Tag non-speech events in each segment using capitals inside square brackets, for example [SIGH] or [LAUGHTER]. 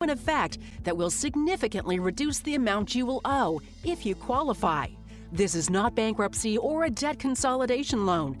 in effect that will significantly reduce the amount you will owe if you qualify. This is not bankruptcy or a debt consolidation loan.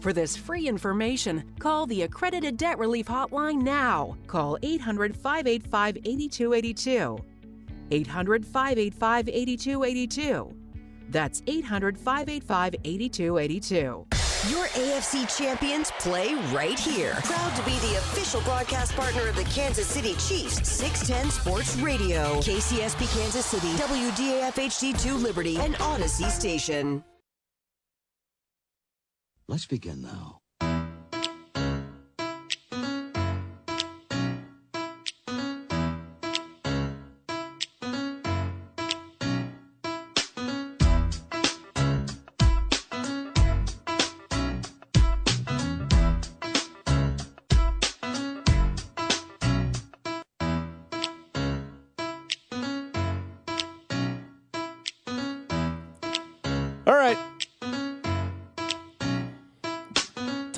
For this free information, call the Accredited Debt Relief Hotline now. Call 800 585 8282. 800 585 8282. That's 800 585 8282. Your AFC champions play right here. Proud to be the official broadcast partner of the Kansas City Chiefs. 610 Sports Radio. KCSP Kansas City. WDAF HD2 Liberty. And Audacy Station. Let's begin now.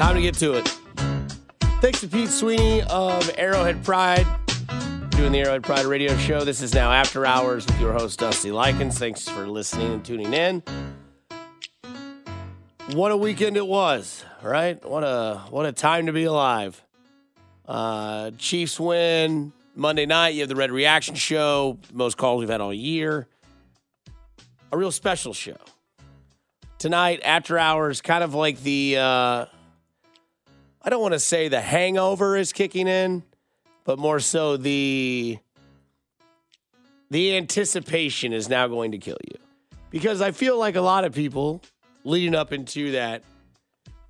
Time to get to it. Thanks to Pete Sweeney of Arrowhead Pride doing the Arrowhead Pride radio show. This is now After Hours with your host, Dusty Likens. Thanks for listening and tuning in. What a weekend it was, right? What a what a time to be alive. Uh, Chiefs win Monday night. You have the Red Reaction Show, most calls we've had all year. A real special show tonight after hours kind of like the uh i don't want to say the hangover is kicking in but more so the the anticipation is now going to kill you. Because i feel like a lot of people leading up into that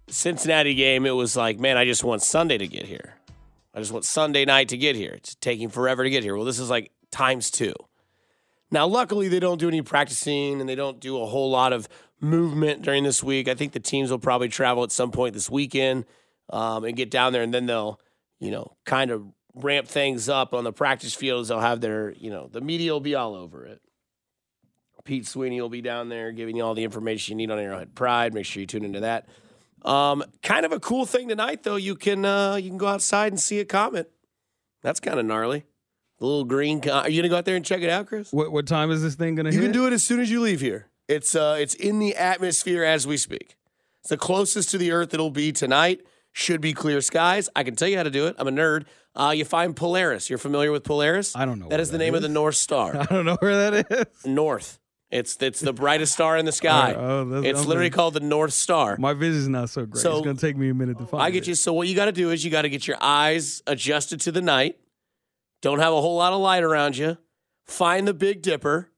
cincinnati game it was like man i just want sunday to get here. I just want sunday night to get here. It's taking forever to get here. Well this is like times two. Now, luckily, they don't do any practicing and they don't do a whole lot of movement during this week. I think the teams will probably travel at some point this weekend um, and get down there, and then they'll, you know, kind of ramp things up on the practice fields. They'll have their, you know, the media will be all over it. Pete Sweeney will be down there giving you all the information you need on Arrowhead Pride. Make sure you tune into that. Um, kind of a cool thing tonight, though. You can uh, you can go outside and see a comet. That's kind of gnarly. The little green. Are you gonna go out there and check it out, Chris? What what time is this thing gonna You hit? can do it as soon as you leave here. It's uh, it's in the atmosphere as we speak. It's the closest to the Earth it'll be tonight. Should be clear skies. I can tell you how to do it. I'm a nerd. Uh, you find Polaris. You're familiar with Polaris? I don't know That is the that name of the. North Star. [LAUGHS] I don't know where that is. North. It's it's the brightest star in the [LAUGHS] sky. Oh, that's- it's literally called the North Star. My vision's not so great. So- it's gonna take me a minute to find. I get it. you. So what you got to do is you got to get your eyes adjusted to the night. Don't have a whole lot of light around you. Find the Big Dipper.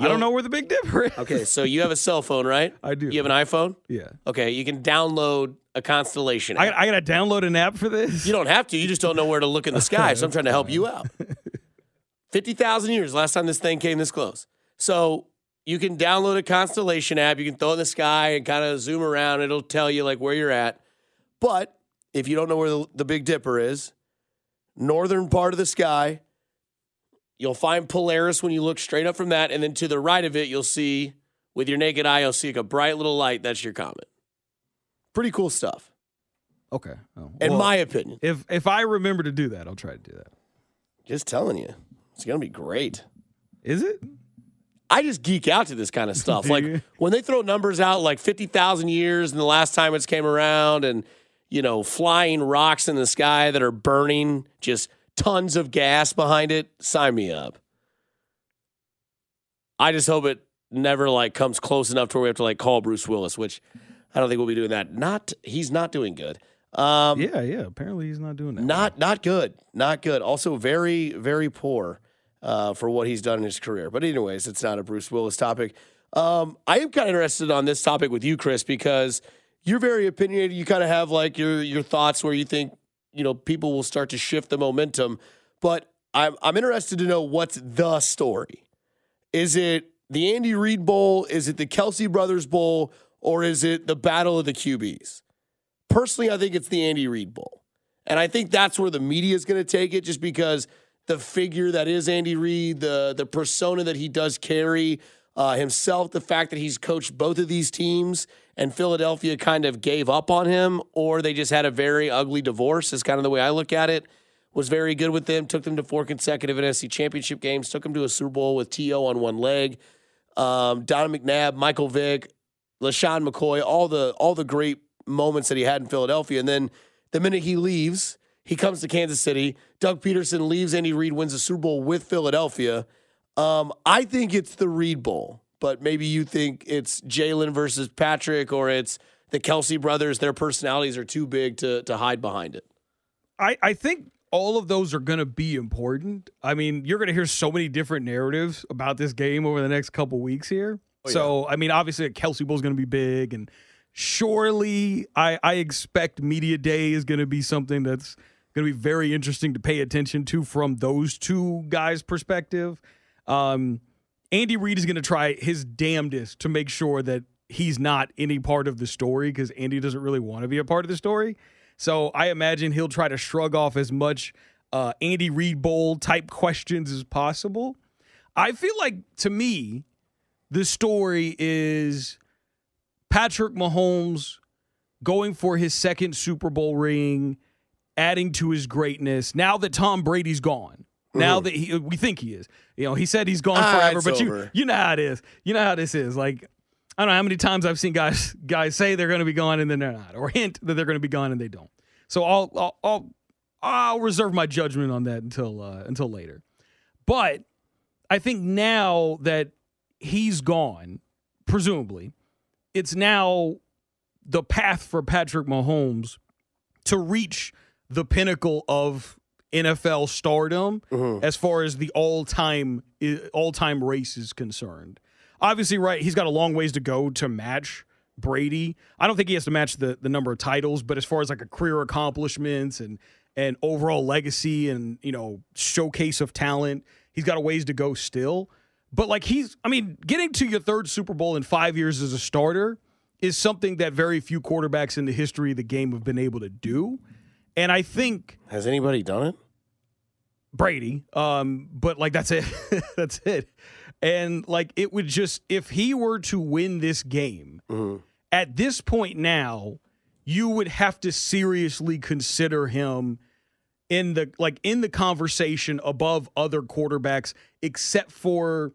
I don't know where the Big Dipper is. Okay, so you have a cell phone, right? I do. You have an iPhone? Yeah. Okay, you can download a constellation. I, app. I gotta download an app for this. you don't have to. You just don't know where to look in the sky. So I'm trying to help you out. [LAUGHS] 50,000 years, last time this thing came this close. So you can download a constellation app. You can throw it in the sky and kind of zoom around. It'll tell you like where you're at. But if you don't know where the, the Big Dipper is, northern part of the sky, you'll find Polaris when you look straight up from that. And then to the right of it, you'll see, with your naked eye, you'll see like a bright little light. That's your comet. Pretty cool stuff, Okay. Oh, in well, my opinion. if if I remember to do that, I'll try to do that. Just telling you, it's gonna be great. Is it? I just geek out to this kind of stuff. [LAUGHS] Like you? when they throw numbers out, like fifty thousand years, and the last time it's came around, and you know, flying rocks in the sky that are burning, just tons of gas behind it. Sign me up. I just hope it never like comes close enough to where we have to like call Bruce Willis, which I don't think we'll be doing that. Not he's not doing good. Um, Yeah, yeah. Apparently he's not doing that. not not good, not good. Also very very poor uh, for what he's done in his career. But anyways, it's not a Bruce Willis topic. Um, I am kind of interested on this topic with you, Chris, because you're very opinionated. You kind of have like your your thoughts where you think you know people will start to shift the momentum. But I'm I'm interested to know what's the story. Is it the Andy Reid Bowl? Is it the Kelce Brothers Bowl? Or is it the Battle of the QBs? Personally, I think it's the Andy Reid Bowl. And I think that's where the media is going to take it just because the figure that is Andy Reid, the, the persona that he does carry, uh, himself, the fact that he's coached both of these teams and Philadelphia kind of gave up on him, or they just had a very ugly divorce, is kind of the way I look at it. Was very good with them, took them to four consecutive NFC championship games, took them to a Super Bowl with T.O. on one leg. Um, Don McNabb, Michael Vick, LeSean McCoy, all the all the great moments that he had in Philadelphia. And then the minute he leaves, he comes to Kansas City. Doug Pederson leaves. Andy Reid wins the Super Bowl with Philadelphia. Um, I think it's the Reid Bowl, but maybe you think it's Jalen versus Patrick, or it's the Kelce brothers. Their personalities are too big to to hide behind it. I, I think all of those are going to be important. I mean, you're going to hear so many different narratives about this game over the next couple weeks here. Oh, so, I mean, obviously, Kelce Bowl is going to be big, and surely I, I expect Media Day is going to be something that's going to be very interesting to pay attention to from those two guys' perspective. Um, Andy Reid is going to try his damnedest to make sure that he's not any part of the story because Andy doesn't really want to be a part of the story. So I imagine he'll try to shrug off as much uh, Andy Reid Bowl type questions as possible. I feel like to me, the story is Patrick Mahomes going for his second Super Bowl ring, adding to his greatness. Now that Tom Brady's gone, now mm-hmm. that he, we think he is, you know, he said he's gone ah, forever, but over. you you know how it is. You know how this is. Like I don't know how many times I've seen guys [LAUGHS] guys say they're going to be gone and then they're not, or hint that they're going to be gone and they don't. So I'll I'll I'll, I'll reserve my judgment on that until uh, until later. But I think now that he's gone, presumably, it's now the path for Patrick Mahomes to reach the pinnacle of NFL stardom mm-hmm. as far as the all-time all-time race is concerned. Obviously, right, he's got a long ways to go to match Brady. I don't think he has to match the the number of titles, but as far as like a career accomplishments and and overall legacy and, you know, showcase of talent, he's got a ways to go still. But like he's, I mean, getting to your third Super Bowl in five years as a starter is something that very few quarterbacks in the history of the game have been able to do. And I think has anybody done it? Brady. Um, but like that's it. [LAUGHS] that's it. And like it would just if he were to win this game mm-hmm. at this point now, you would have to seriously consider him in the like in the conversation above other quarterbacks except for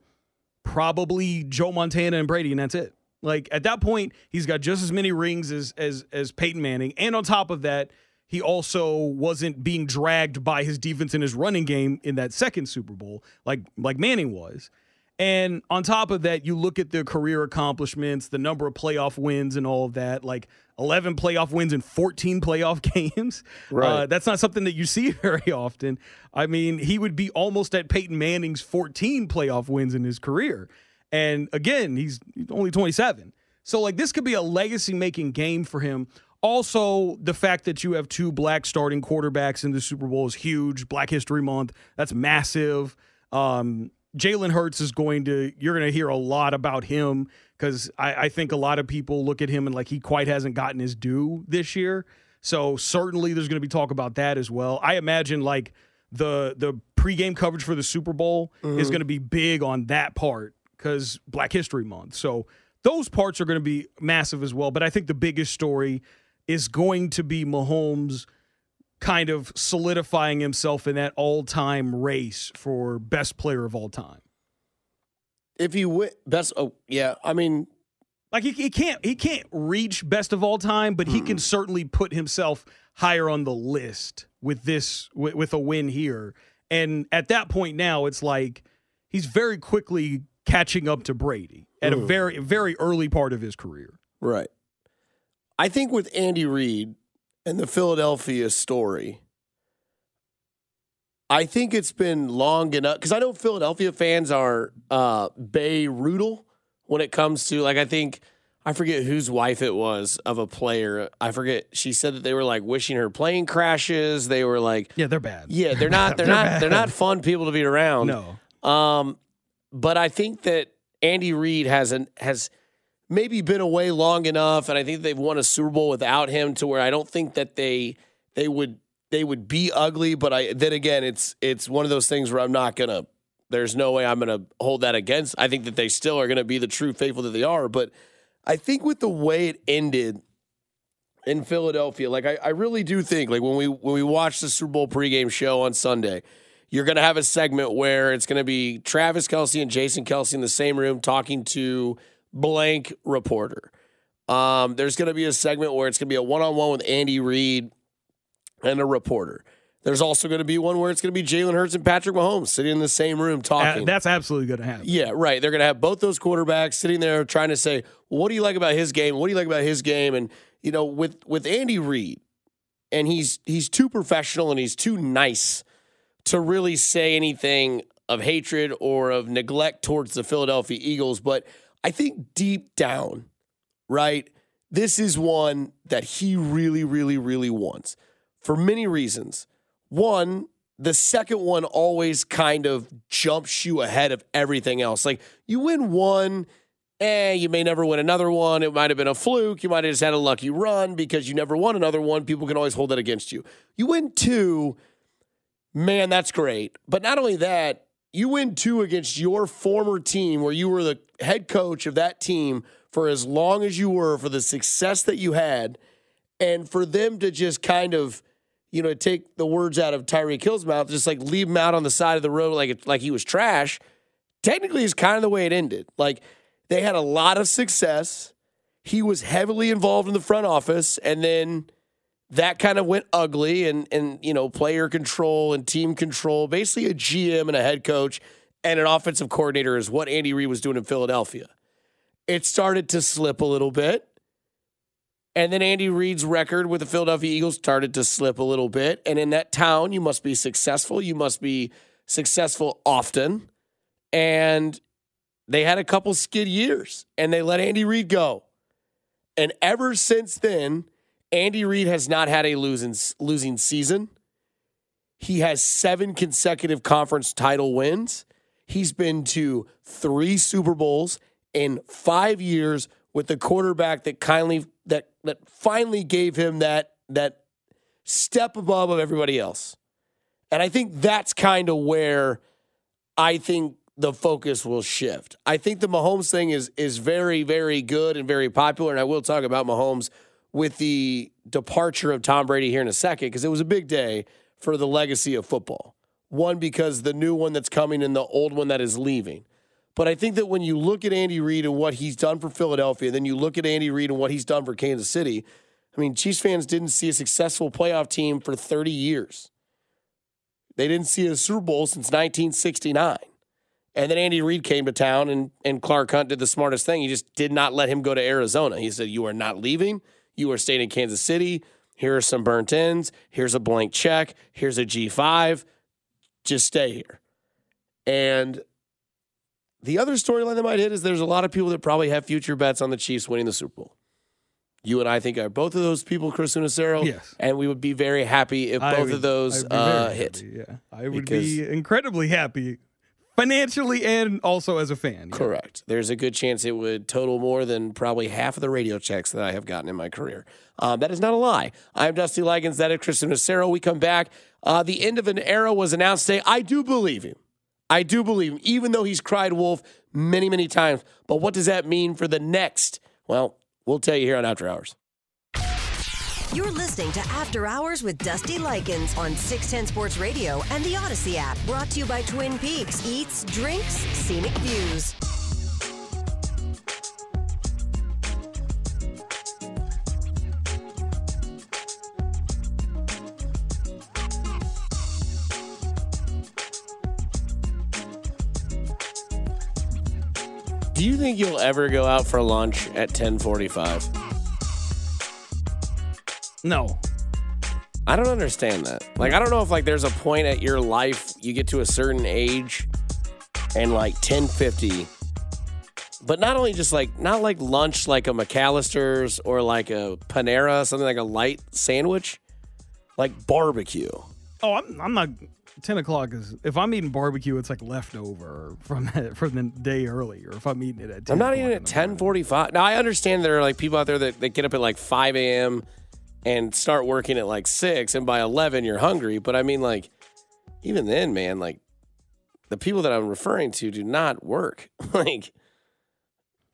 probably Joe Montana and Brady and that's it. Like at that point he's got just as many rings as as as Peyton Manning and on top of that he also wasn't being dragged by his defense and his running game in that second Super Bowl like like Manning was. And on top of that, you look at the career accomplishments, the number of playoff wins, and all of that. Like 11 playoff wins in 14 playoff [LAUGHS] games. Right. Uh, that's not something that you see [LAUGHS] very often. I mean, he would be almost at Peyton Manning's 14 playoff wins in his career. And again, he's only 27. So, like, this could be a legacy making game for him. Also, the fact that you have two black starting quarterbacks in the Super Bowl is huge. Black History Month, that's massive. Um, Jalen Hurts is going to, you're going to hear a lot about him because I, I, think a lot of people look at him and like he quite hasn't gotten his due this year. So certainly there's going to be talk about that as well. I imagine like the the pregame coverage for the Super Bowl mm-hmm. is going to be big on that part because Black History Month. So those parts are going to be massive as well. But I think the biggest story is going to be Mahomes kind of solidifying himself in that all-time race for best player of all time. If he win best, oh yeah, I mean, like he, he can't he can't reach best of all time, but he can certainly put himself higher on the list with this with, with a win here. And at that point now, it's like he's very quickly catching up to Brady at a very very early part of his career. Right. I think with Andy Reid, and the Philadelphia story, I think it's been long enough because I know Philadelphia fans are uh, Bay Rudel when it comes to like I think I forget whose wife it was of a player. I forget. She said that they were like wishing her plane crashes. They were like, Yeah, they're bad. yeah, they're not, [LAUGHS] they're, They're not, bad. they're not fun people to be around. No. Um, but I think that Andy Reid has an has maybe been away long enough, and I think they've won a Super Bowl without him to where I don't think that they they would they would be ugly. But I then again, it's it's one of those things where I'm not gonna. There's no way I'm gonna hold that against. I think that they still are gonna be the true faithful that they are. But I think with the way it ended in Philadelphia, like I, I really do think like when we when we watch the Super Bowl pregame show on Sunday you're going to have a segment where it's going to be Travis Kelce and Jason Kelce in the same room talking to blank reporter. Um, there's going to be a segment where it's going to be a one on one with Andy Reid and a reporter. There's also going to be one where it's going to be Jalen Hurts and Patrick Mahomes sitting in the same room Uh, talking. that's absolutely going to happen. Yeah, right. They're going to have both those quarterbacks sitting there trying to say, well, "What do you like about his game? What do you like about his game?" And you know, with with Andy Reid, and he's he's too professional and he's too nice to really say anything of hatred or of neglect towards the Philadelphia Eagles. But I think deep down, right, this is one that he really, really, really wants for many reasons. One, the second one always kind of jumps you ahead of everything else. Like you win one, eh, you may never win another one. It might have been a fluke. You might have just had a lucky run because you never won another one. People can always hold that against you. You win two, man, that's great. But not only that, you win two against your former team where you were the head coach of that team for as long as you were, for the success that you had, and for them to just kind of, you know, take the words out of Tyreek Hill's mouth, just like leave him out on the side of the road like it, like he was trash. Technically, is kind of the way it ended. Like they had a lot of success. He was heavily involved in the front office, and then that kind of went ugly and and you know player control and team control basically a gm and a head coach and an offensive coordinator is what andy reid was doing in philadelphia. It started to slip a little bit. And then andy reid's record with the philadelphia eagles started to slip a little bit. And in that town you must be successful. You must be successful often. And they had a couple skid years and they let andy reid go. And ever since then Andy Reid has not had a losing losing season. He has seven consecutive conference title wins. He's been to three Super Bowls in five years with the quarterback that kindly that that finally gave him that that step above of everybody else. And I think that's kind of where I think the focus will shift. I think the Mahomes thing is is very very good and very popular and I will talk about Mahomes with the departure of Tom Brady here in a second because it was a big day for the legacy of football. One, because the new one that's coming and the old one that is leaving. But I think that when you look at Andy Reid and what he's done for Philadelphia, then you look at Andy Reid and what he's done for Kansas City. I mean, Chiefs fans didn't see a successful playoff team for 30 years. They didn't see a Super Bowl since 1969. And then Andy Reid came to town and, and Clark Hunt did the smartest thing. He just did not let him go to Arizona. He said, You are not leaving. You are staying in Kansas City. Here are some burnt ends. Here's a blank check. Here's a G5. Just stay here. And the other storyline that might hit is there's a lot of people that probably have future bets on the Chiefs winning the Super Bowl. You and I think are both of those people, Chris Unacero. Yes. And we would be very happy if I both would- of those I'd be very uh, hit. happy, Yeah, I would Because- be incredibly happy financially and also as a fan. yeah. Correct. There's a good chance it would total more than probably half of the radio checks that I have gotten in my career. Um, that is not a lie. I'm Dusty Likens. That is Kristen Nacero. We come back. Uh, the end of an era was announced today. I do believe him. I do believe him, even though he's cried wolf many, many times. But what does that mean for the next? Well, we'll tell you here on After Hours. You're listening to After Hours with Dusty Likens on 610 Sports Radio and the Audacy app. Brought to you by Twin Peaks Eats, Drinks, Scenic Views. Do you think you'll ever go out for lunch at 1045? No, I don't understand that. Like, I don't know if like there's a point at your life you get to a certain age, and like 1050, But not only just like not like lunch like a McAllister's or like a Panera, something like a light sandwich, like barbecue. Oh, I'm I'm not. Ten o'clock is if I'm eating barbecue, it's like leftover from [LAUGHS] that, from the day earlier. If I'm eating it at 10 I'm not eating in at ten forty five. Now I understand there are like people out there that, that get up at like five a.m. and start working at like six, and by eleven you're hungry. But I mean, like even then, man, like the people that I'm referring to do not work. [LAUGHS] like,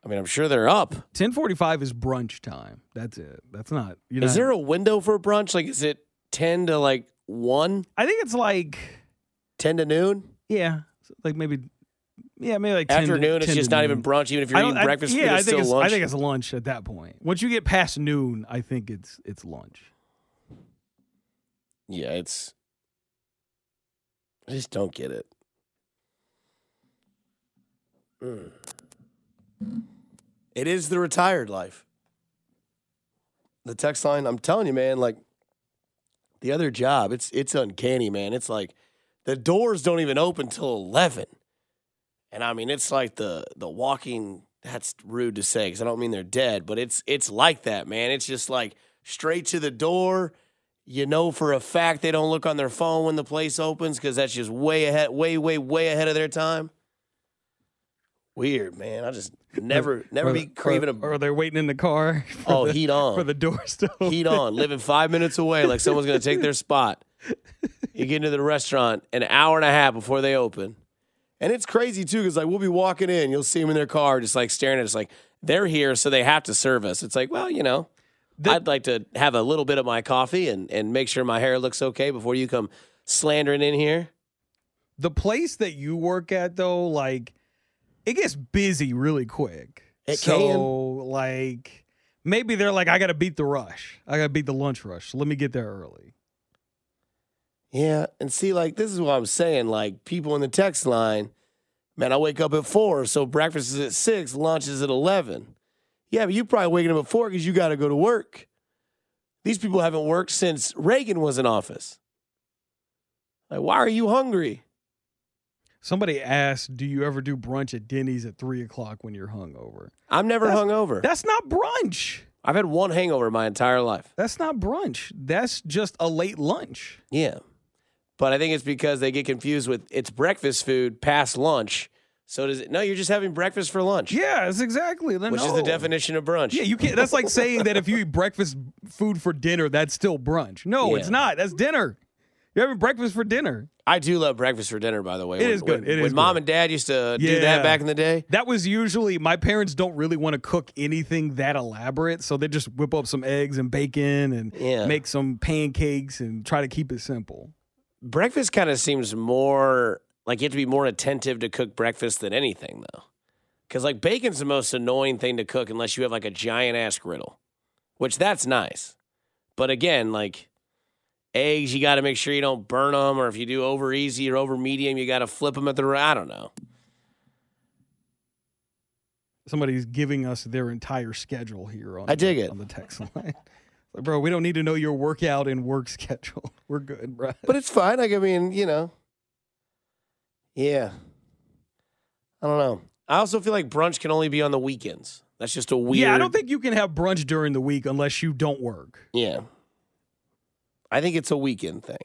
I mean, I'm sure they're up. Ten forty five is brunch time. That's it. That's not. You know, Is there a window for brunch? Like, is it ten to like one, I think it's like ten to noon? yeah, like maybe yeah, maybe like 10 to- Afternoon, it's just to not noon. even brunch. Even if you're eating I- breakfast, yeah, food, I think still it's lunch. I think it's lunch at that point. Once you get past noon, I think it's it's lunch. Yeah, it's. I just don't get it. Mm. It is the retired life. The text line, I'm telling you, man, like the other job, it's it's uncanny, man. It's like the doors don't even open till eleven. And I mean, it's like the the walking. That's rude to say because I don't mean they're dead, but it's it's like that, man. It's just like straight to the door. You know for a fact they don't look on their phone when the place opens because that's just way ahead, way, way, way ahead of their time. Weird, man. I just never, never Or- be craving a or, they're waiting in the car. [LAUGHS] Oh the, heat on for the doors [LAUGHS] to open. heat on, living five minutes away, like someone's gonna take their [LAUGHS] spot. You get into the restaurant an hour and a half before they open, and it's crazy too because like we'll be walking in, you'll see them in their car, just like staring at us, like they're here, so they have to serve us. It's like, well, you know, The- I'd like to have a little bit of my coffee and and make sure my hair looks okay before you come slandering in here. The place that you work at though, like it gets busy really quick. It so can. like maybe they're like, I gotta beat the rush. I gotta beat the lunch rush. So let me get there early. Yeah, and see, like this is what I'm saying. Like people in the text line, man, I wake up at four, so breakfast is at six, lunch is at eleven. Yeah, but you probably waking up at four because you got to go to work. These people haven't worked since Reagan was in office. Like, why are you hungry? Somebody asked, Do you ever do brunch at Denny's at three o'clock when you're hungover? I'm never That's- hungover. That's not brunch. I've had one hangover my entire life. That's not brunch. That's just a late lunch. Yeah, but I think it's because they get confused with it's breakfast food past lunch. So does it? No, you're just having breakfast for lunch, Yeah, that's exactly. Then which is the definition of brunch. Yeah, you can't. That's like saying that if you eat breakfast food for dinner, that's still brunch. No, it's not. That's dinner. You're having breakfast for dinner. I do love breakfast for dinner, by the way. It when, is good. When, It when is mom good. and dad used to do that back in the day. That was usually my parents don't really want to cook anything that elaborate, so they just whip up some eggs and bacon and Yeah. make some pancakes and try to keep it simple. Breakfast kind of seems more like you have to be more attentive to cook breakfast than anything, though. Because like bacon's the most annoying thing to cook unless you have like a giant ass griddle, which that's nice. But again, like eggs, you got to make sure you don't burn them, or if you do over easy or over medium, you got to flip them at the. I don't know. Somebody's giving us their entire schedule here on I dig the, it. on the text [LAUGHS] line. Like, bro, we don't need to know your workout and work [LAUGHS] schedule. We're good, bro. But it's fine. Like I mean, you know, yeah. I don't know. I also feel like brunch can only be on the weekends. That's just a weird. Yeah, I don't think you can have brunch during the week unless you don't work. Yeah. I think it's a weekend thing.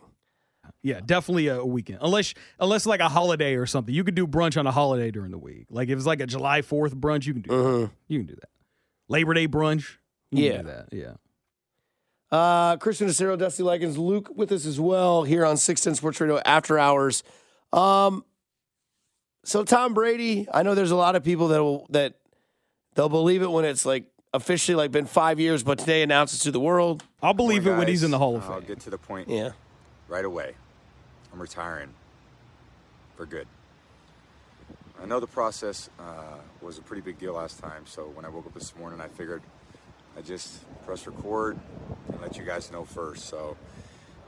Yeah, definitely a weekend. Unless unless like a holiday or something. You could do brunch on a holiday during the week. Like if it's like a July 4th brunch, you can do that. Mhm. You can do that. Labor Day brunch, you Yeah. can do that. Yeah. Uh, Christian Acero, Dusty Likens, Luke with us as well here on 610 Sports Radio After Hours. Um, so Tom Brady, I know there's a lot of people that will that they'll believe it when it's like officially like been five years, but today announces to the world. I'll believe it when he's in the Hall of Fame. I'll get to the point Yeah. right away. I'm retiring for good. I know the process uh, was a pretty big deal last time, so when I woke up this morning, I figured I just press record and let you guys know first. So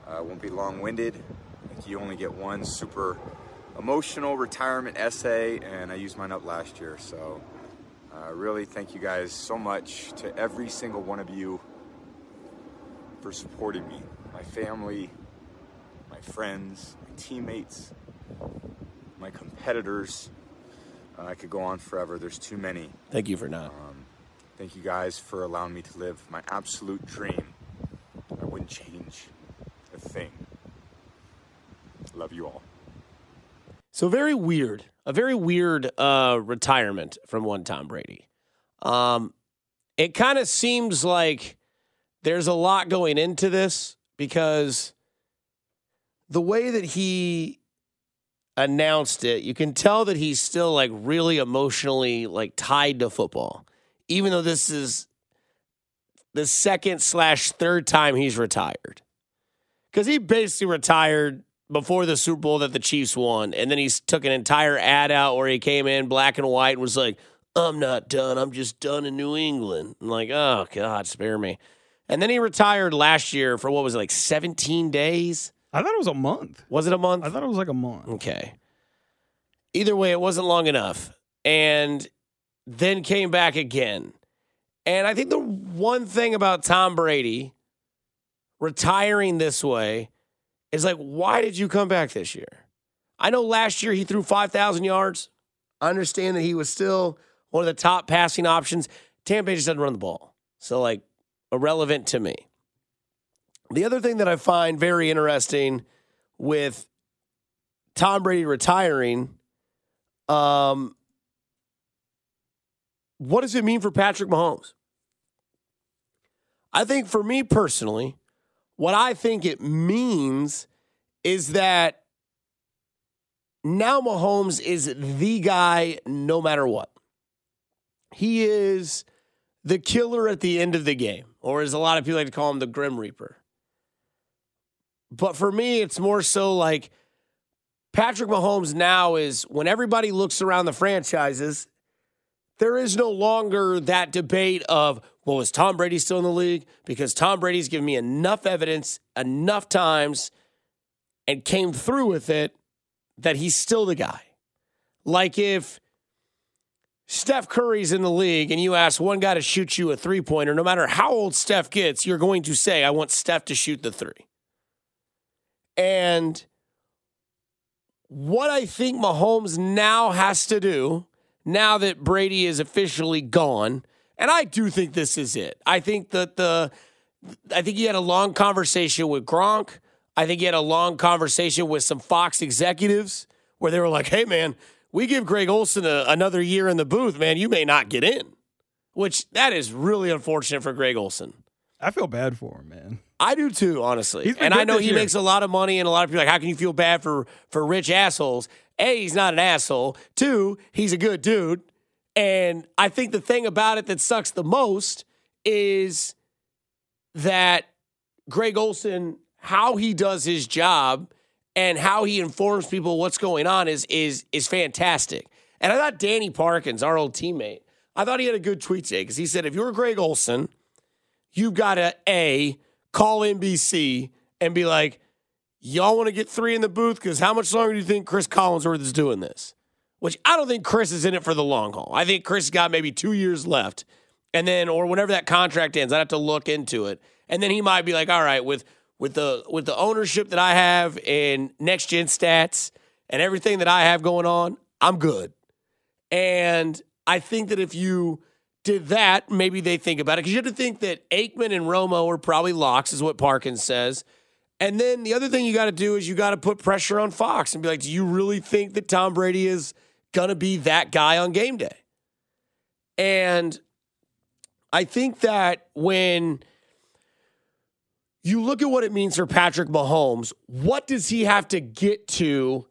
uh, won't be long-winded. Like you only get one super emotional retirement essay, and I used mine up last year. So uh, really, thank you guys so much to every single one of you for supporting me, my family, my friends, my teammates, my competitors. Uh, I could go on forever. There's too many. Thank you for not. Thank you guys for allowing me to live my absolute dream. I wouldn't change a thing. Love you all. So very weird, a very weird uh, retirement from one Tom Brady. Um, it kind of seems like there's a lot going into this because the way that he announced it, you can tell that he's still like really emotionally like tied to football, even though this is the second slash third time he's retired. Because he basically retired before the Super Bowl that the Chiefs won, and then he took an entire ad out where he came in black and white and was like, "I'm not done. I'm just done in New England." I'm like, "Oh God, spare me." And then he retired last year for what was it, like 17 days? I thought it was a month. Was it a month? I thought it was like a month. Okay. Either way, it wasn't long enough. And then came back again. And I think the one thing about Tom Brady retiring this way is like, why did you come back this year? I know last year he threw 5,000 yards. I understand that he was still one of the top passing options. Tampa Bay just doesn't run the ball. So, like, irrelevant to me. The other thing that I find very interesting with Tom Brady retiring, um, what does it mean for Patrick Mahomes? I think for me personally, what I think it means is that now Mahomes is the guy no matter what. He is the killer at the end of the game, or as a lot of people like to call him, the Grim Reaper. But for me, it's more so like Patrick Mahomes now is when everybody looks around the franchises, there is no longer that debate of, well, is Tom Brady still in the league? Because Tom Brady's given me enough evidence, enough times, and came through with it that he's still the guy. Like if Steph Curry's in the league and you ask one guy to shoot you a three pointer, no matter how old Steph gets, you're going to say, I want Steph to shoot the three. And what I think Mahomes now has to do, now that Brady is officially gone, and I do think this is it. I think that the, I think he had a long conversation with Gronk. I think he had a long conversation with some Fox executives where they were like, hey, man, we give Greg Olsen a, another year in the booth, man, you may not get in, which that is really unfortunate for Greg Olsen. I feel bad for him, man. I do too, honestly. And I know he year. makes a lot of money, and a lot of people are like, how can you feel bad for for rich assholes? A, he's not an asshole. Two, he's a good dude. And I think the thing about it that sucks the most is that Greg Olsen, how he does his job and how he informs people what's going on is is is fantastic. And I thought Danny Parkins, our old teammate, I thought he had a good tweet today because he said if you're Greg Olsen, you've got to a call NBC and be like, y'all want to get three in the booth because how much longer do you think Cris Collinsworth is doing this? Which I don't think Chris is in it for the long haul. I think Chris got maybe two years left, and then or whenever that contract ends, I'd have to look into it, and then he might be like, all right, with with the with the ownership that I have and next gen stats and everything that I have going on, I'm good. And I think that if you did that, maybe they think about it. Because you have to think that Aikman and Romo are probably locks, is what Parkins says. And then the other thing you got to do is you got to put pressure on Fox and be like, do you really think that Tom Brady is going to be that guy on game day? And I think that when you look at what it means for Patrick Mahomes, what does he have to get to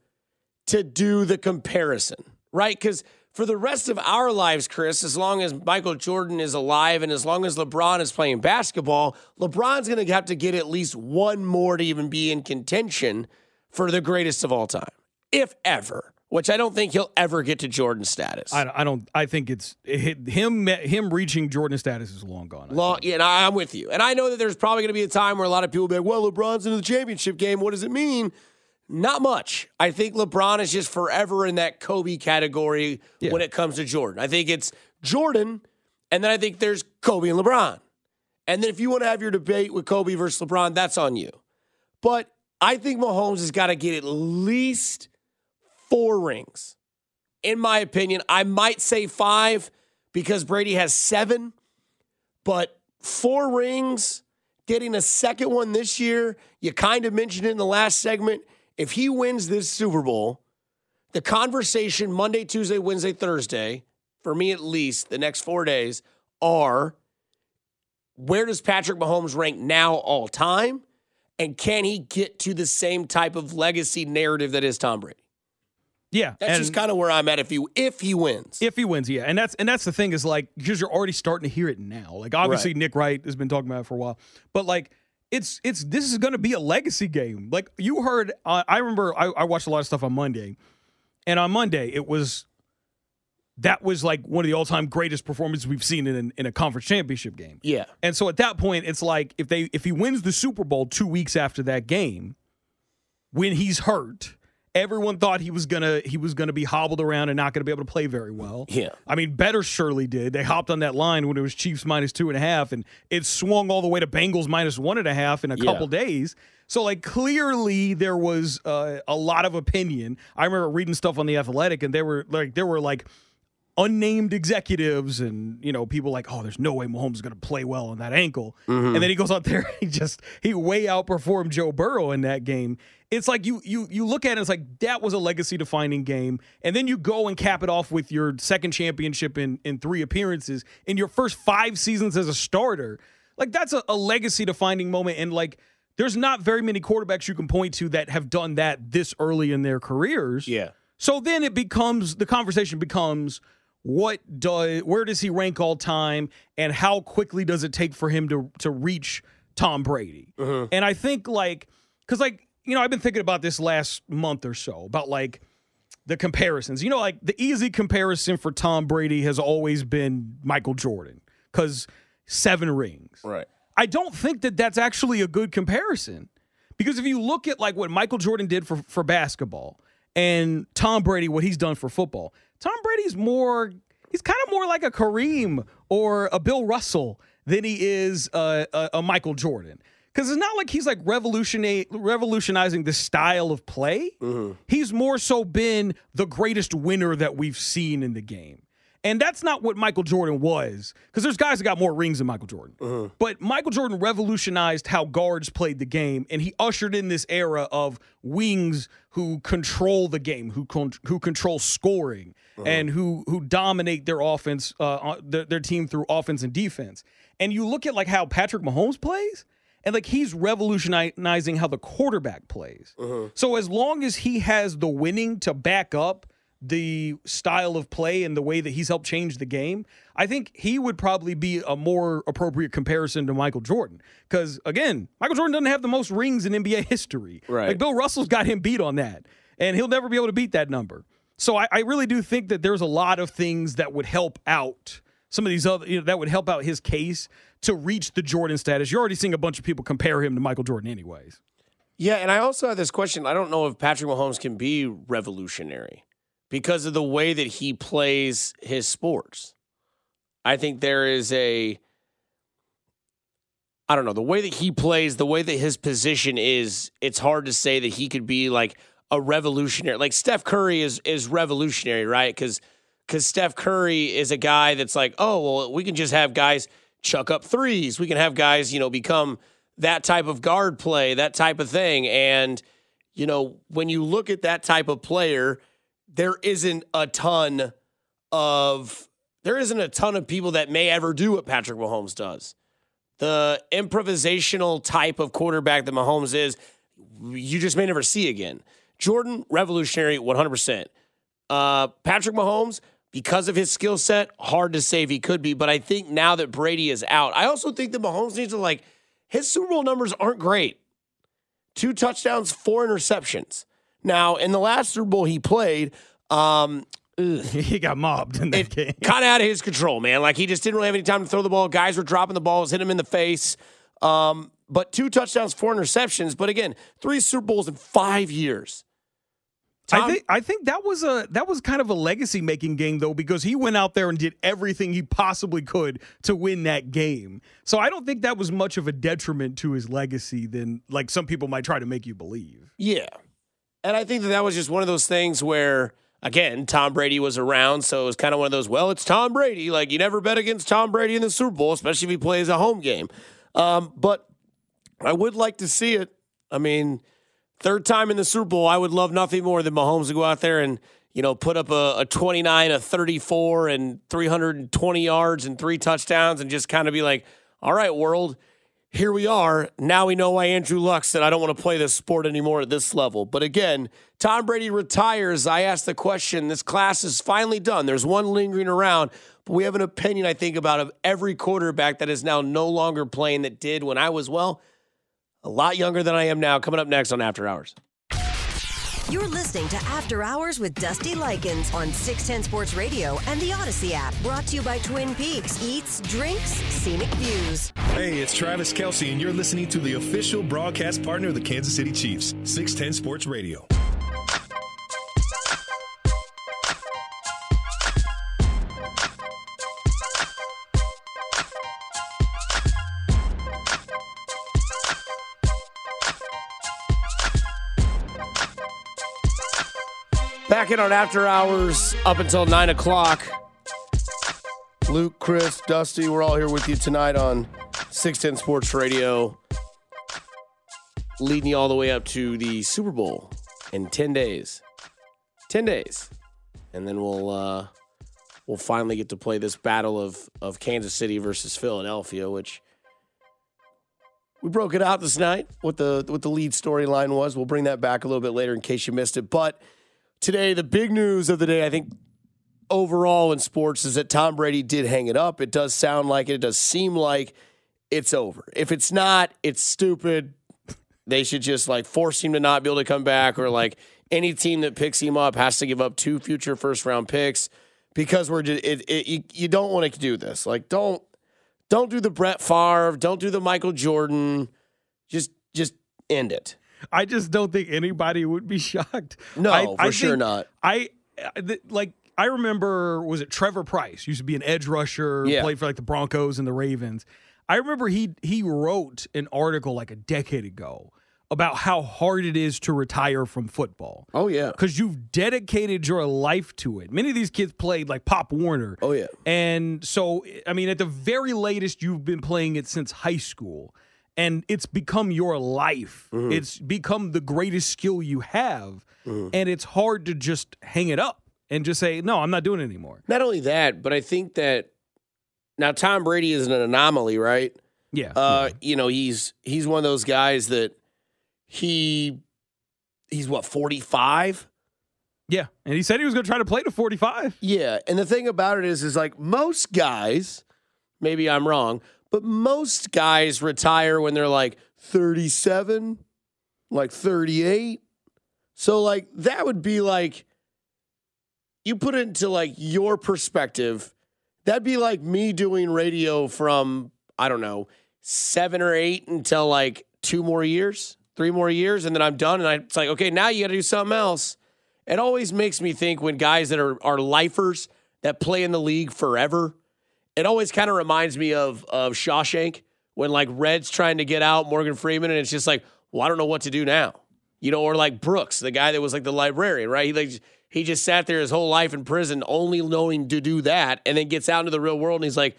to do the comparison, right? Because for the rest of our lives, Chris, as long as Michael Jordan is alive and as long as LeBron is playing basketball, LeBron's going to have to get at least one more to even be in contention for the greatest of all time, if ever. Which I don't think he'll ever get to Jordan status. I, I don't. I think it's it, him. Him reaching Jordan status is long gone. I Long, think. yeah, and I- I'm with you. And I know that there's probably going to be a time where a lot of people will be like, well, LeBron's in the championship game. What does it mean? Not much. I think LeBron is just forever in that Kobe category Yeah. when it comes to Jordan. I think it's Jordan, and then I think there's Kobe and LeBron. And then if you want to have your debate with Kobe versus LeBron, that's on you. But I think Mahomes has got to get at least four rings in my opinion, I might say five because Brady has seven, but four rings, getting a second one this year. You kind of mentioned it in the last segment. If he wins this Super Bowl, the conversation Monday, Tuesday, Wednesday, Thursday, for me at least, the next four days are where does Patrick Mahomes rank now all time? And can he get to the same type of legacy narrative that is Tom Brady? Yeah, That's just kind of where I'm at if he if he wins. if he wins, yeah, and that's and that's the thing is like because you're already starting to hear it now. Like obviously Right. Nick Wright has been talking about it for a while, but like it's it's this is going to be a legacy game. Like you heard, uh, I remember I, I watched a lot of stuff on Monday, and on Monday it was that was like one of the all time greatest performances we've seen in an, in a conference championship game. yeah. And so at that point, it's like if they if he wins the Super Bowl two weeks after that game, when he's hurt, everyone thought he was gonna he was gonna be hobbled around and not gonna be able to play very well. Yeah. I mean, better surely did. They hopped on that line when it was Chiefs minus two and a half, and it swung all the way to Bengals minus one and a half in a Yeah. couple days. So like clearly there was uh, a lot of opinion. I remember reading stuff on the Athletic, and they were like there were like unnamed executives and you know people like oh there's no way Mahomes is going to play well on that ankle. Mm-hmm. And then he goes out there [LAUGHS] he just he way outperformed Joe Burrow in that game. It's like you you you look at it it's like that was a legacy defining game and then you go and cap it off with your second championship in in three appearances in your first 5 seasons as a starter. Like that's a, a legacy defining moment and like there's not very many quarterbacks you can point to that have done that this early in their careers. Yeah. so then it becomes the conversation becomes what does where does he rank all time and how quickly does it take for him to to reach Tom Brady? Uh-huh. And I think like cuz like you know I've been thinking about this last month or so about like the comparisons. You know like the easy comparison for Tom Brady has always been Michael Jordan cuz 7 rings. Right. I don't think that that's actually a good comparison because if you look at like what Michael Jordan did for for basketball and Tom Brady what he's done for football, Tom Brady's more he's kind of more like a Kareem or a Bill Russell than he is uh, a, a Michael Jordan. Because it's not like he's like revolutionizing the style of play. He's more so been the greatest winner that we've seen in the game. And that's not what Michael Jordan was, because there's guys that got more rings than Michael Jordan. Uh-huh. But Michael Jordan revolutionized how guards played the game, and he ushered in this era of wings who control the game, who con- who control scoring, uh-huh. and who who dominate their offense, uh, their, their team through offense and defense. And you look at like how Patrick Mahomes plays, and like he's revolutionizing how the quarterback plays. Uh-huh. So as long as he has the winning to back up the style of play and the way that he's helped change the game, I think he would probably be a more appropriate comparison to Michael Jordan. Because again, Michael Jordan doesn't have the most rings in NBA [LAUGHS] history. Right. Like Bill Russell's got him beat on that, and he'll never be able to beat that number. So I, I really do think that there's a lot of things that would help out some of these other you know, that would help out his case to reach the Jordan status. You're already seeing a bunch of people compare him to Michael Jordan, anyways. Yeah, and I also have this question. I don't know if Patrick Mahomes can be revolutionary because of the way that he plays his sports. I think there is a I don't know, the way that he plays, the way that his position is, it's hard to say that he could be like a revolutionary. Like Steph Curry is is revolutionary, right? Cuz cuz Steph Curry is a guy that's like, "Oh, well, we can just have guys chuck up threes. We can have guys, you know, become that type of guard play, that type of thing." And you know, when you look at that type of player, there isn't a ton of there isn't a ton of people that may ever do what Patrick Mahomes does. The improvisational type of quarterback that Mahomes is, you just may never see again. Jordan, revolutionary, 100%. Uh, Patrick Mahomes, because of his skill set, hard to say if he could be. But I think now that Brady is out, I also think that Mahomes needs to, like, his Super Bowl numbers aren't great. Two touchdowns, four interceptions. Now, in the last Super Bowl he played, um, [LAUGHS] he got mobbed in that game. [LAUGHS] kind of out of his control, man. Like he just didn't really have any time to throw the ball. Guys were dropping the balls, hit him in the face. Um, but two touchdowns, four interceptions. But again, three Super Bowls in five years. I think I think that was a that was kind of a legacy making game though because he went out there and did everything he possibly could to win that game. So I don't think that was much of a detriment to his legacy than like some people might try to make you believe. Yeah. And I think that that was just one of those things where again, Tom Brady was around, so it was kind of one of those. Well, it's Tom Brady. Like you never bet against Tom Brady in the Super Bowl, especially if he plays a home game. Um, but I would like to see it. I mean, third time in the Super Bowl, I would love nothing more than Mahomes to go out there and you know put up a, a 29, a 34, and 320 yards and three touchdowns, and just kind of be like, "All right, world." Here we are. Now we know why Andrew Luck said, I don't want to play this sport anymore at this level. But again, Tom Brady retires. I asked the question this class is finally done. There's one lingering around, but we have an opinion, I think, about of every quarterback that is now no longer playing that did when I was, well, a lot younger than I am now. Coming up next on After Hours. You're listening to After Hours with Dusty Likens on 610 Sports Radio and the Audacy app. Brought to you by Twin Peaks Eats, Drinks, Scenic Views. Hey, it's Travis Kelce, and you're listening to the official broadcast partner of the Kansas City Chiefs, 610 Sports Radio. On After Hours up until 9 o'clock. Luke, Chris, Dusty, we're all here with you tonight on 610 Sports Radio, leading you all the way up to the Super Bowl in 10 days. 10 days. And then we'll uh, we'll finally get to play this battle of, of Kansas City versus Philadelphia, which we broke it out this night, what the what the lead storyline was. We'll bring that back a little bit later in case you missed it. But today, the big news of the day, I think, overall in sports is that Tom Brady did hang it up. It does sound like it. It does seem like it's over. If it's not, it's stupid. They should just like force him to not be able to come back, or like any team that picks him up has to give up two future first round picks because we're just it, it, you, you don't want to do this. Like don't don't do the Brett Favre, don't do the Michael Jordan. Just just end it. I just don't think anybody would be [LAUGHS] shocked. No, I, for I sure not. I I- th- like. I remember was it Trevor Pryce used to be an edge rusher, Yeah. played for like the Broncos and the Ravens. I remember he he wrote an article like a decade ago about how hard it is to retire from football. Oh yeah. because you've dedicated your life to it. Many of these kids played like Pop Warner. Oh, yeah. And so, I mean, at the very latest, you've been playing it since high school, and it's become your life. Mm-hmm. It's become the greatest skill you have, Mm-hmm. and it's hard to just hang it up and just say, no, I'm not doing it anymore. Not only that, but I think that now Tom Brady is an anomaly, right? Yeah. Uh, you know, he's he's one of those guys that he he's what, 45? yeah. And he said he was going to try to play to 45. Yeah, and the thing about it is is like most guys, maybe I'm wrong, but most guys retire when they're like 37, like 38. So like that would be like you put it into like your perspective, that'd be like me doing radio from I don't know, 7 or 8 until like 2 more years, 3 more years and then I'm done and I, it's like okay, now you got to do something else. It always makes me think when guys that are are lifers that play in the league forever, it always kind of reminds me of of Shawshank when like Red's trying to get out Morgan Freeman and it's just like, well, I don't know what to do now. You know, or like Brooks, the guy that was like the librarian, right? He like he just sat there his whole life in prison only knowing to do that and then gets out into the real world and he's like,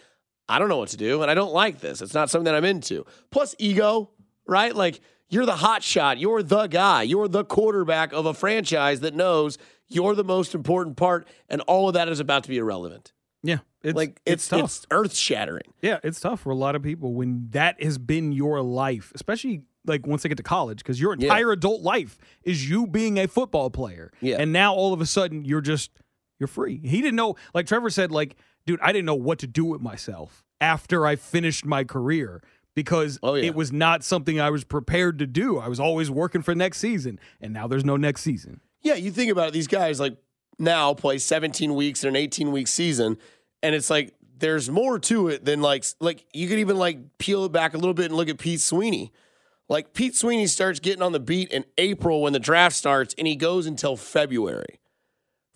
I don't know what to do and I don't like this. It's not something that I'm into. Plus ego, right? Like you're the hot shot. You're the guy. You're the quarterback of a franchise that knows you're the most important part, and all of that is about to be irrelevant. Yeah. It's, like it's tough. it's earth shattering. Yeah, it's tough for a lot of people when that has been your life, especially like once they get to college, because your Yeah. entire adult life is you being a football player. Yeah. And now all of a sudden you're just you're free. He didn't know, like Trevor said, like, dude, I didn't know what to do with myself after I finished my career because Oh, yeah. it was not something I was prepared to do. I was always working for next season, and now there's no next season. Yeah, you think about it. These guys like now play 17 weeks in an 18 week season, and it's like there's more to it than like like you could even like peel it back a little bit and look at Pete Sweeney. Like Pete Sweeney starts getting on the beat in April when the draft starts, and he goes until February.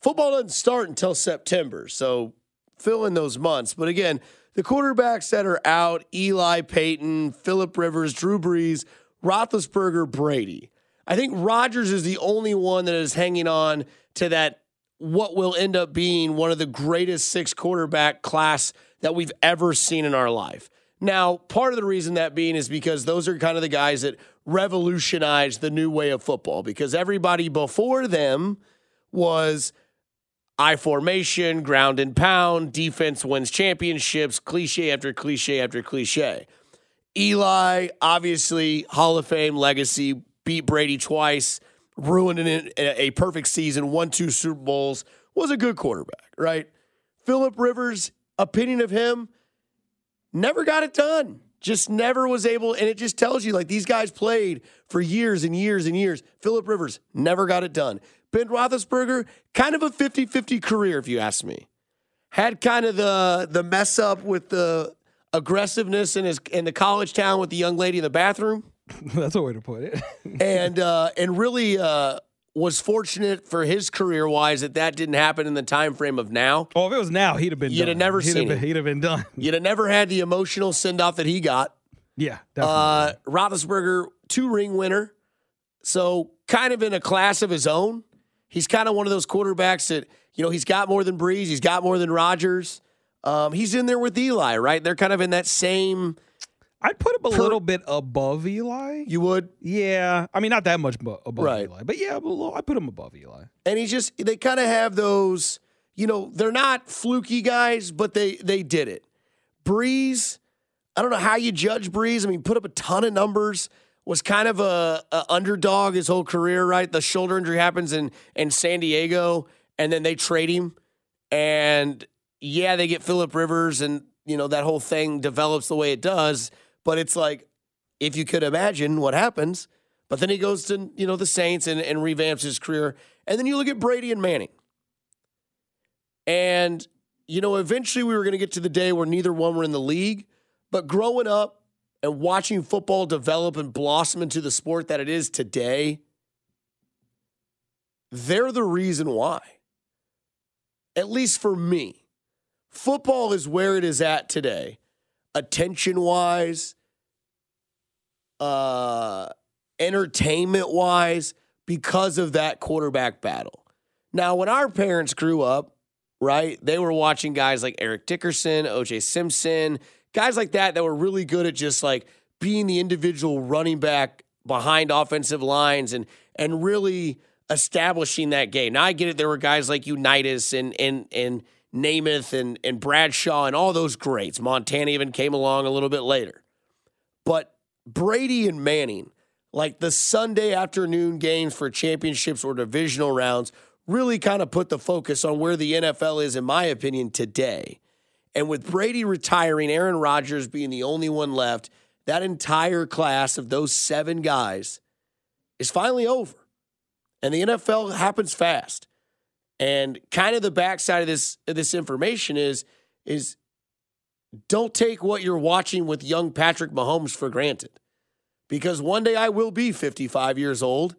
Football doesn't start until September, so fill in those months. But again, the quarterbacks that are out: Eli Peyton, Philip Rivers, Drew Brees, Roethlisberger, Brady. I think Rodgers is the only one that is hanging on to that what will end up being one of the greatest six quarterback class that we've ever seen in our life. Now, part of the reason that being is because those are kind of the guys that revolutionized the new way of football because everybody before them was I formation, ground and pound, defense wins championships, cliche after cliche after cliche. Eli, obviously, Hall of Fame legacy, beat Brady twice, ruined an, a perfect season, won two Super Bowls, was a good quarterback, right? Philip Rivers, opinion of him, never got it done. Just never was able, and it just tells you like these guys played for years and years and years. Philip Rivers never got it done. Ben Roethlisberger, kind of a 50 50 career, if you ask me. Had kind of the the mess up with the aggressiveness in his in the college town with the young lady in the bathroom. [LAUGHS] That's a way to put it. [LAUGHS] and uh, and really uh, was fortunate for his career wise that that didn't happen in the time frame of now. Oh, if it was now, he'd have been. You'd done. have never he'd seen have been. He'd have been done. [LAUGHS] You'd have never had the emotional send off that he got. Yeah, definitely. Uh, Roethlisberger, two ring winner, so kind of in a class of his own. He's kind of one of those quarterbacks that you know he's got more than Brees, he's got more than Rodgers. Um, he's in there with Eli, right? They're kind of in that same. I'd put him a per- little bit above Eli. You would, Yeah, I mean not that much above Right. Eli, but yeah, I put him above Eli. and he's just they kind of have those. You know, they're not fluky guys, but they they did it. Brees, I don't know how you judge Brees. I mean, put up a ton of numbers. Was kind of a, a underdog his whole career, right? The shoulder injury happens in in San Diego, and then they trade him, and yeah, they get Philip Rivers, and you know that whole thing develops the way it does. But it's like if you could imagine what happens. But then he goes to you know the Saints and, and revamps his career, and then you look at Brady and Manning, and you know eventually we were going to get to the day where neither one were in the league. But growing up and watching football develop and blossom into the sport that it is today, they're the reason why. At least for me, football is where it is at today, attention wise, uh, entertainment wise, because of that quarterback battle. Now, when our parents grew up, right, they were watching guys like Eric Dickerson, OJ Simpson, guys like that that were really good at just like being the individual running back behind offensive lines and and really establishing that game. Now I get it. There were guys like Unitas and and and Namath and and Bradshaw and all those greats. Montana even came along a little bit later, but Brady and Manning, like the Sunday afternoon games for championships or divisional rounds, really kind of put the focus on where the NFL is, in my opinion, today. And with Brady retiring, Aaron Rodgers being the only one left, that entire class of those seven guys is finally over. And the NFL happens fast. And kind of the backside of this of this information is is don't take what you're watching with young Patrick Mahomes for granted. Because one day I will be 55 years old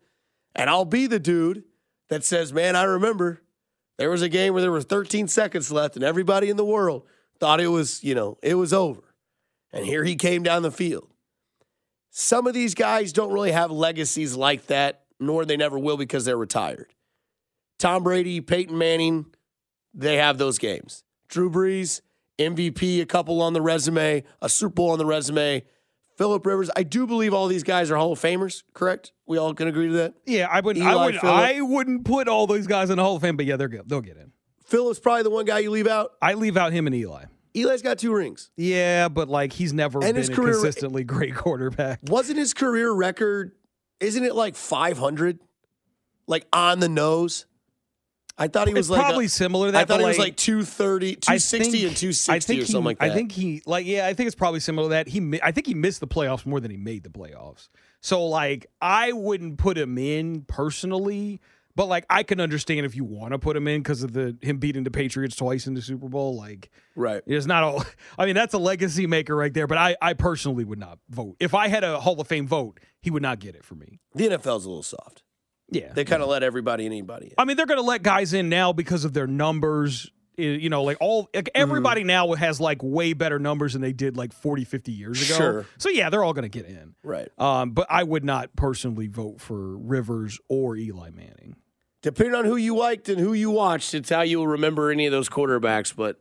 and I'll be the dude that says, "Man, I remember there was a game where there were 13 seconds left and everybody in the world thought it was, you know, it was over. And here he came down the field. Some of these guys don't really have legacies like that, nor they never will because they're retired. Tom Brady, Peyton Manning, they have those games. Drew Brees, MVP, a couple on the resume, a Super Bowl on the resume. Philip Rivers, I do believe all these guys are Hall of Famers, correct? We all can agree to that. Yeah, I wouldn't. I Eli would. Phillip. I wouldn't put all those guys in the Hall of Fame, but yeah, they're good. They'll get in. Philip's probably the one guy you leave out. I leave out him and Eli. Eli's got two rings. Yeah, but like he's never And been his a career- consistently great quarterback. Wasn't his career record, isn't it like 500? Like on the nose? I thought he was It's like. probably a- similar to that. I thought he was like 230, 260 think- and 260 I think or something he, like that. I think he like yeah, I think it's probably similar to that. He I think he missed the playoffs more than he made the playoffs. So like I wouldn't put him in personally, but like I can understand if you want to put him in because of the him beating the Patriots twice in the Super Bowl. Like right. it's not all. [LAUGHS] I mean that's a legacy maker right there. But I I personally would not vote if I had a Hall of Fame vote. He would not get it for me. The NFL's a little soft. Yeah, They kind of let everybody and anybody in. I mean, they're going to let guys in now because of their numbers. You know, like all, like everybody Mm-hmm. now has like way better numbers than they did like 40, 50 years ago. Sure. So yeah, they're all going to get in. Right. Um, but I would not personally vote for Rivers or Eli Manning. depending on who you liked and who you watched, it's how you will remember any of those quarterbacks. But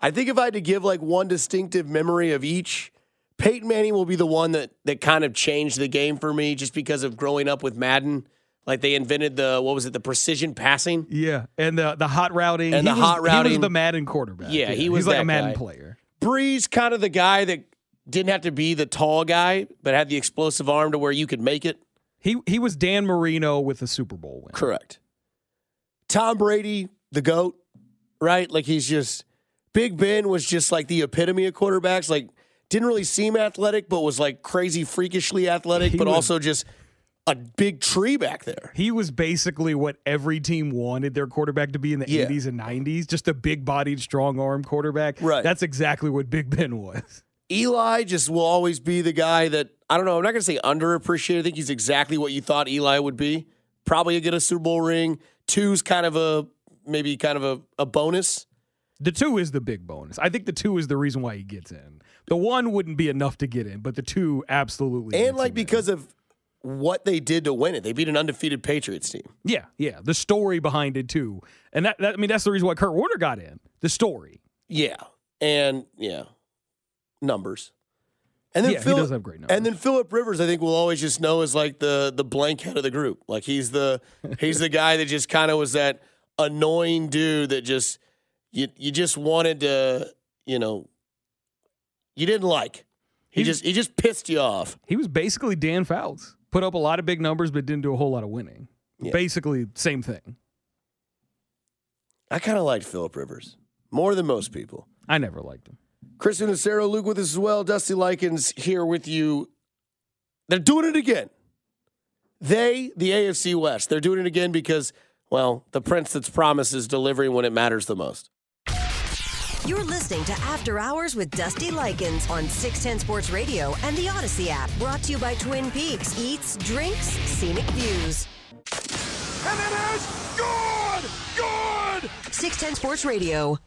I think if I had to give like one distinctive memory of each, Peyton Manning will be the one that that kind of changed the game for me just because of growing up with Madden. Like they invented the what was it, the precision passing? Yeah, and the the hot routing And He the was- hot He was the Madden quarterback. Yeah, he was He's like a Madden guy. player. Brees, kind of the guy that didn't have to be the tall guy, but had the explosive arm to where you could make it. He he was Dan Marino with a Super Bowl win. Correct. Tom Brady, the GOAT, right? Like he's just Big Ben was just like the epitome of quarterbacks. Like didn't really seem athletic, but was like crazy freakishly athletic, He but was- also just a big tree back there. He was basically what every team wanted their quarterback to be in the Yeah. 80s and 90s, just a big-bodied, strong-arm quarterback. Right. That's exactly what Big Ben was. Eli just will always be the guy that I don't know. I'm not going to say underappreciated. I think he's exactly what you thought Eli would be. Probably get a Super Bowl ring. Two's kind of a maybe kind of a, a bonus. The two is the big bonus. I think the two is the reason why he gets in. The one wouldn't be enough to get in, but the two absolutely. And like him in. because of what they did to win it, they beat an undefeated Patriots team. Yeah, yeah. The story behind it too, and that, that I mean that's the reason why Kurt Warner got in. The story. Yeah, and yeah, numbers. And then Yeah, he does have great numbers. And then Philip Rivers, I think we'll always just know as like the the blank head of the group. Like he's the [LAUGHS] he's the guy that just kind of was that annoying dude that just you you just wanted to you know you didn't like. He He's- just he just pissed you off. He was basically Dan Fouts. Put up a lot of big numbers, but didn't do a whole lot of winning. Yeah. Basically, same thing. I kind of liked Philip Rivers more than most people. I never liked him. Chris Nacero, Luke with us as well. Dusty Likens here with you. They're doing it again. They, the AFC West, they're doing it again because, well, the prince that's promised is delivering when it matters the most. You're listening to After Hours with Dusty Likens on 610 Sports Radio and the Audacy app. Brought to you by Twin Peaks Eats, Drinks, Scenic Views. And it is good! Good! 610 Sports Radio.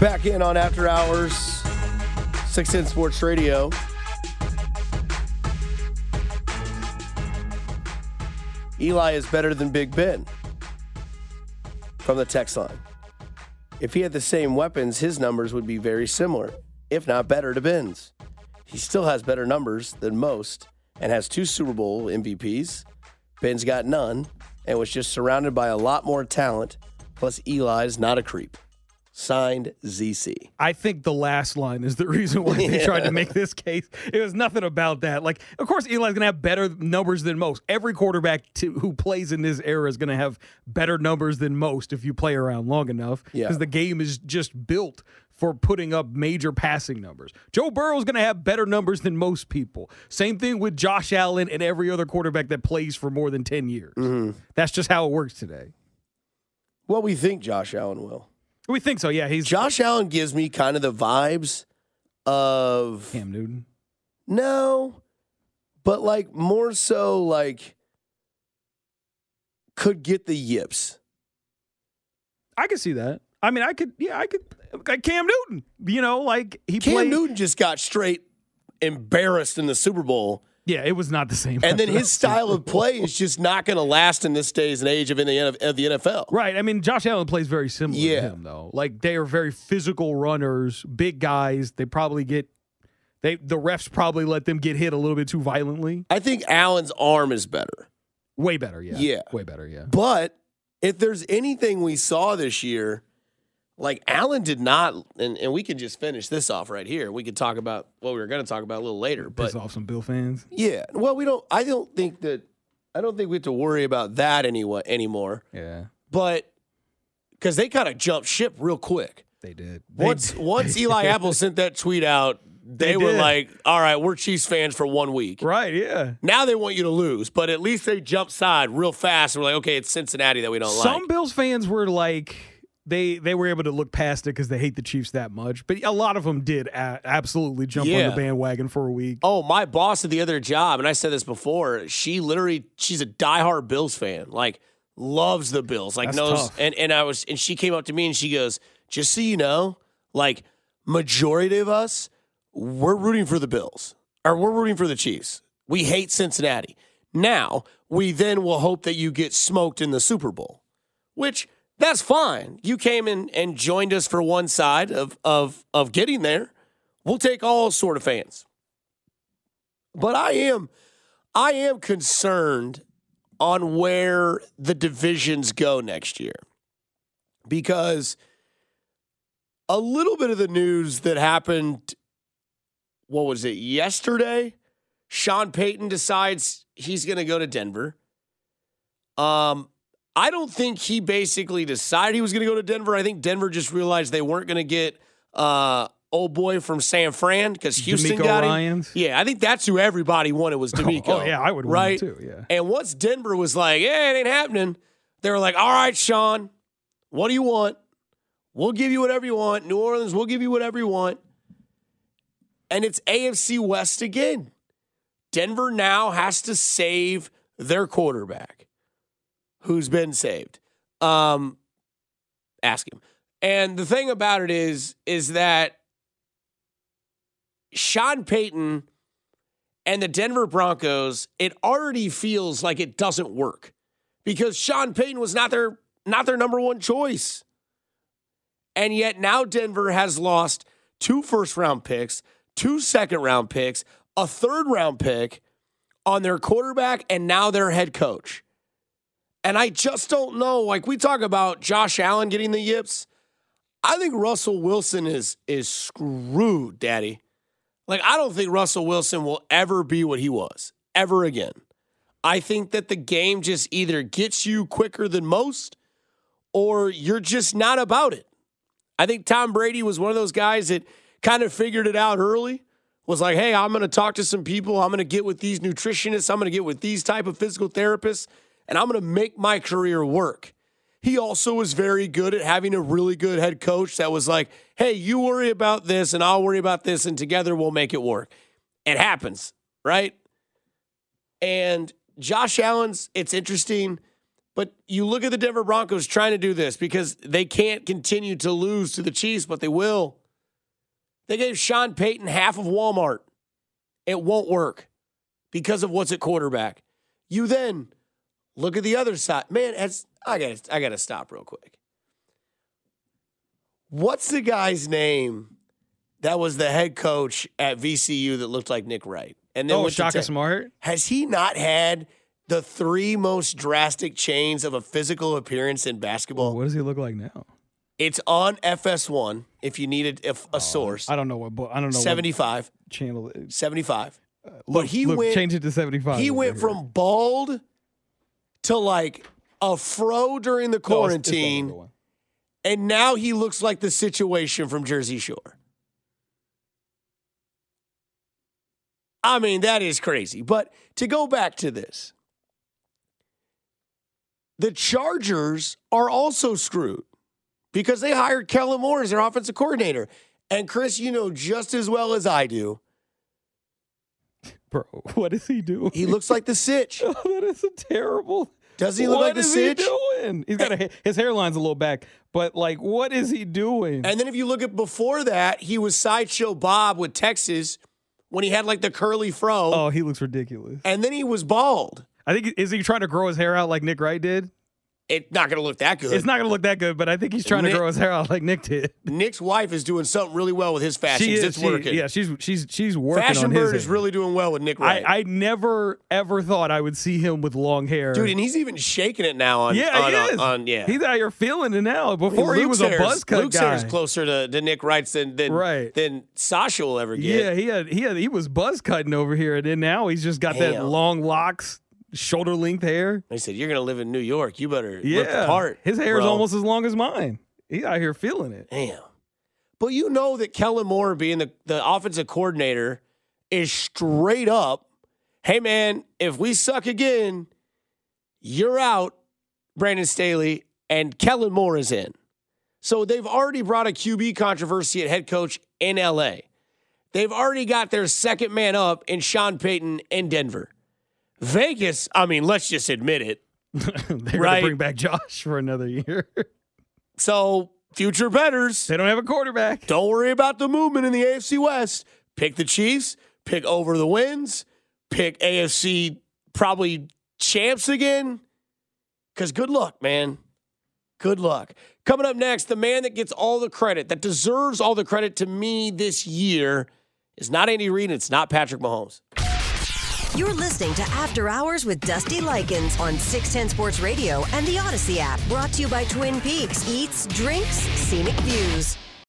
Back in on After Hours, 610 Sports Radio. Eli is better than Big Ben from the text line. If he had the same weapons, his numbers would be very similar, if not better, to Ben's. He still has better numbers than most and has two Super Bowl MVPs. Ben's got none and was just surrounded by a lot more talent. Plus, Eli's not a creep. Signed ZC. I think the last line is the [LAUGHS] reason why they tried to make this case. It was nothing about that. Like, of course, Eli's going to have better numbers than most. Every quarterback to, who plays in this era is going to have better numbers than most if you play around long enough. Yeah. Because the game is just built for putting up major passing numbers. Joe Burrow's going to have better numbers than most people. Same thing with Josh Allen and every other quarterback that plays for more than 10 years. Mm-hmm. That's just how it works today. Well, we think Josh Allen will. We think so. Yeah, he's Josh Allen gives me kind of the vibes of Cam Newton. no, but like more so like could get the yips. I could see that. I mean, I could, yeah, I could. Like Cam Newton, you know, like he played. Cam played. Newton just got straight embarrassed in the Super Bowl. Yeah, it was not the same. And then his style of play is just not going to last in this days and age of, in the, of the NFL. Right. I mean, Josh Allen plays very similar Yeah. to him, though. Like they are very physical runners, big guys. They probably get they the refs probably let them get hit a little bit too violently. I think Allen's arm is better. Way better, yeah. Yeah. Way better, yeah. But if there's anything we saw this year, like Allen did not, and, and we can just finish this off right here. We could talk about what we were going to talk about a little later. Piss But off some Bill fans. yeah, well, we don't. I don't think that. I don't think we have to worry about that anyway anymore. Yeah. But because they kind of jumped ship real quick. They did. They Once did. once [LAUGHS] Eli Apple sent that tweet out, they, They were like, "All right, we're Chiefs fans for one week." Right, yeah. Now they want you to lose, but at least they jumped side real fast and were like, "Okay, it's Cincinnati that we don't Some like." Some Bills fans were like they they were able to look past it because they hate the Chiefs that much, but a lot of them did a- absolutely jump on the bandwagon for a week. Oh, my boss at the other job, and I said this before. She literally, she's a diehard Bills fan. Like, loves the Bills. Like, That's knows. tough. And and I was, and she came up to me and she goes, "Just so you know, like, majority of us, we're rooting for the Bills or we're rooting for the Chiefs. We hate Cincinnati. Now, we then will hope that you get smoked in the Super Bowl, which that's fine. You came in and joined us for one side of, of, of getting there. We'll take all sort of fans. But I am I am concerned on where the divisions go next year. Because a little bit of the news that happened what was it, yesterday? Sean Payton decides he's going to go to Denver. Um I don't think he basically decided he was going to go to Denver. I think Denver just realized they weren't going to get uh, old boy from San Fran because Houston DeMeco got him. Ryans? Yeah, I think that's who everybody wanted was [LAUGHS] DeMeco. oh, yeah, I would right too, yeah. And once Denver was like, "Yeah, it ain't happening," they were like, "All right, Sean, what do you want? We'll give you whatever you want. New Orleans, we'll give you whatever you want." And it's AFC West again. Denver now has to save their quarterback, who's been saved. Um, ask him. And the thing about it is, is that Sean Payton and the Denver Broncos, it already feels like it doesn't work because Sean Payton was not their not their number one choice. And yet now Denver has lost two first round picks, two second round picks, a third round pick on their quarterback and now their head coach. And I just don't know. Like we talk about Josh Allen getting the yips. I think Russell Wilson is is screwed, Daddy. Like I don't think Russell Wilson will ever be what he was ever again. I think that the game just either gets you quicker than most or you're just not about it. I think Tom Brady was one of those guys that kind of figured it out early. Was like, "Hey, I'm going to talk to some people. I'm going to get with these nutritionists. I'm going to get with these type of physical therapists and I'm going to make my career work." He also was very good at having a really good head coach that was like, hey, you worry about this and I'll worry about this, and together we'll make it work. It happens, right? And Josh Allen's, it's interesting, but you look at the Denver Broncos trying to do this because they can't continue to lose to the Chiefs, but they will. They gave Sean Payton half of Walmart. It won't work because of what's at quarterback. You then look at the other side. Man, as I got I got to stop real quick. What's the guy's name that was the head coach at VCU that looked like Nick Wright? And Oh, went to Shaka Tech? Smart. Has he not had the three most drastic chains of a physical appearance in basketball? What does he look like now? It's on FS1 if you needed a, a oh, source. I don't know what. bo- I don't know. 75. What channel. it is. 75. Uh, look, but he look, went change it to seventy five. he went from bald to like a fro during the quarantine. And now he looks like the situation from Jersey Shore. I mean, that is crazy. But to go back to this, the Chargers are also screwed because they hired Kellen Moore as their offensive coordinator. And Chris, you know just as well as I do, Bro, [LAUGHS] what is he doing? he looks like the sitch. [LAUGHS] Oh, that is a terrible. Does he look What like the is sitch? he doing? He's got a his hairline's a little back, but like, what is he doing? And then if you look at before that, he was Sideshow Bob with Texas when he had like the curly fro. oh, he looks ridiculous. And then he was bald. I think is he trying to grow his hair out like Nick Wright did? It's not going to look that good. It's not going to look that good, but I think he's trying Nick- to grow his hair out like Nick did. Nick's wife is doing something really well with his fashion. She is. it's she- working. yeah, she's she's she's working Fashion on his Bird is hair. really doing well with Nick Wright. I, I never ever thought I would see him with long hair. Dude, and he's even shaking it now on yeah, on, he on, is. on- yeah. he's out here feeling it now. Before he was a buzz cut Luke's guy. hair is closer to, to Nick Wright's than than, Right. than Sasha will ever get. Yeah, he had he had he was buzz cutting over here, and then now he's just got that long locks, shoulder length hair. They said, You're going to live in New York. You better look the part. his hair is almost as long as mine. He out here feeling it. Damn. But you know that Kellen Moore being the, the offensive coordinator is straight up, hey man, if we suck again, you're out, Brandon Staley, and Kellen Moore is in. So they've already brought a QB controversy at head coach in LA. They've already got their second man up in Sean Payton in Denver. Vegas, I mean, let's just admit it. [LAUGHS] They're Right. bring back Josh for another year. [LAUGHS] So future betters. They don't have a quarterback. Don't worry about the movement in the AFC West. Pick the Chiefs, pick over the wins, pick AFC probably champs again. Because good luck, man. Good luck. Coming up next, the man that gets all the credit, that deserves all the credit to me this year, is not Andy Reid, it's not Patrick Mahomes. You're listening to After Hours with Dusty Likens on 610 Sports Radio and the Audacy app. Brought to you by Twin Peaks Eats, Drinks, Scenic Views.